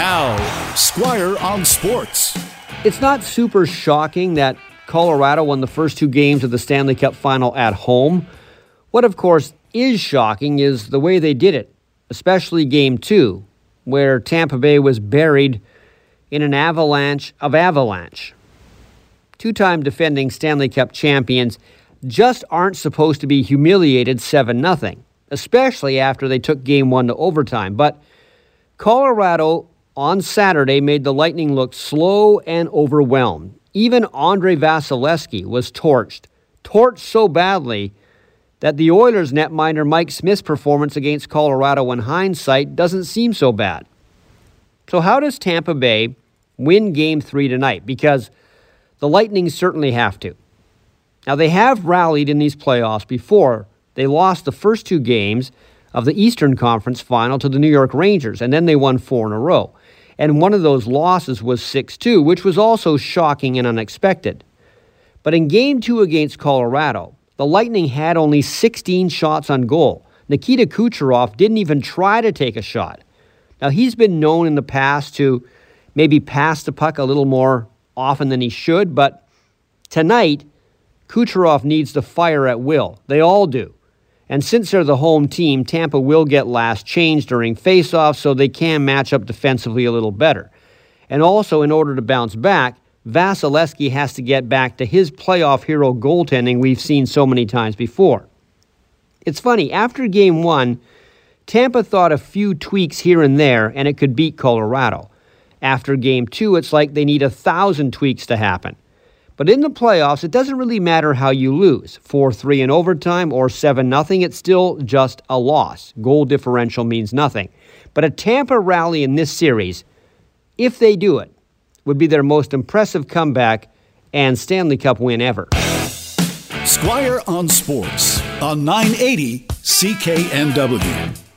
Now, Squire on Sports. It's not super shocking that Colorado won the first two games of the Stanley Cup final at home. What, of course, is shocking is the way they did it, especially game two, where Tampa Bay was buried in an avalanche of avalanche. Two time defending Stanley Cup champions just aren't supposed to be humiliated 7 0, especially after they took game one to overtime. But Colorado on Saturday made the Lightning look slow and overwhelmed. Even Andrei Vasilevskiy was torched, torched so badly that the Oilers netminder Mike Smith's performance against Colorado in hindsight doesn't seem so bad. So, how does Tampa Bay win game three tonight? Because the Lightning certainly have to. Now, they have rallied in these playoffs before. They lost the first two games of the Eastern Conference final to the New York Rangers, and then they won four in a row and one of those losses was 6 2, which was also shocking and unexpected. But in game two against Colorado, the Lightning had only 16 shots on goal. Nikita Kucherov didn't even try to take a shot. Now, he's been known in the past to maybe pass the puck a little more often than he should, but tonight, Kucherov needs to fire at will. They all do. And since they're the home team, Tampa will get last change during faceoffs so they can match up defensively a little better. And also, in order to bounce back, Vasilevskiy has to get back to his playoff hero goaltending we've seen so many times before. It's funny, after game one, Tampa thought a few tweaks here and there and it could beat Colorado. After game two, it's like they need a thousand tweaks to happen. But in the playoffs, it doesn't really matter how you lose 4 3 in overtime or 7 0. It's still just a loss. Goal differential means nothing. But a Tampa rally in this series, if they do it, would be their most impressive comeback and Stanley Cup win ever. Squire on Sports on 980 CKNW.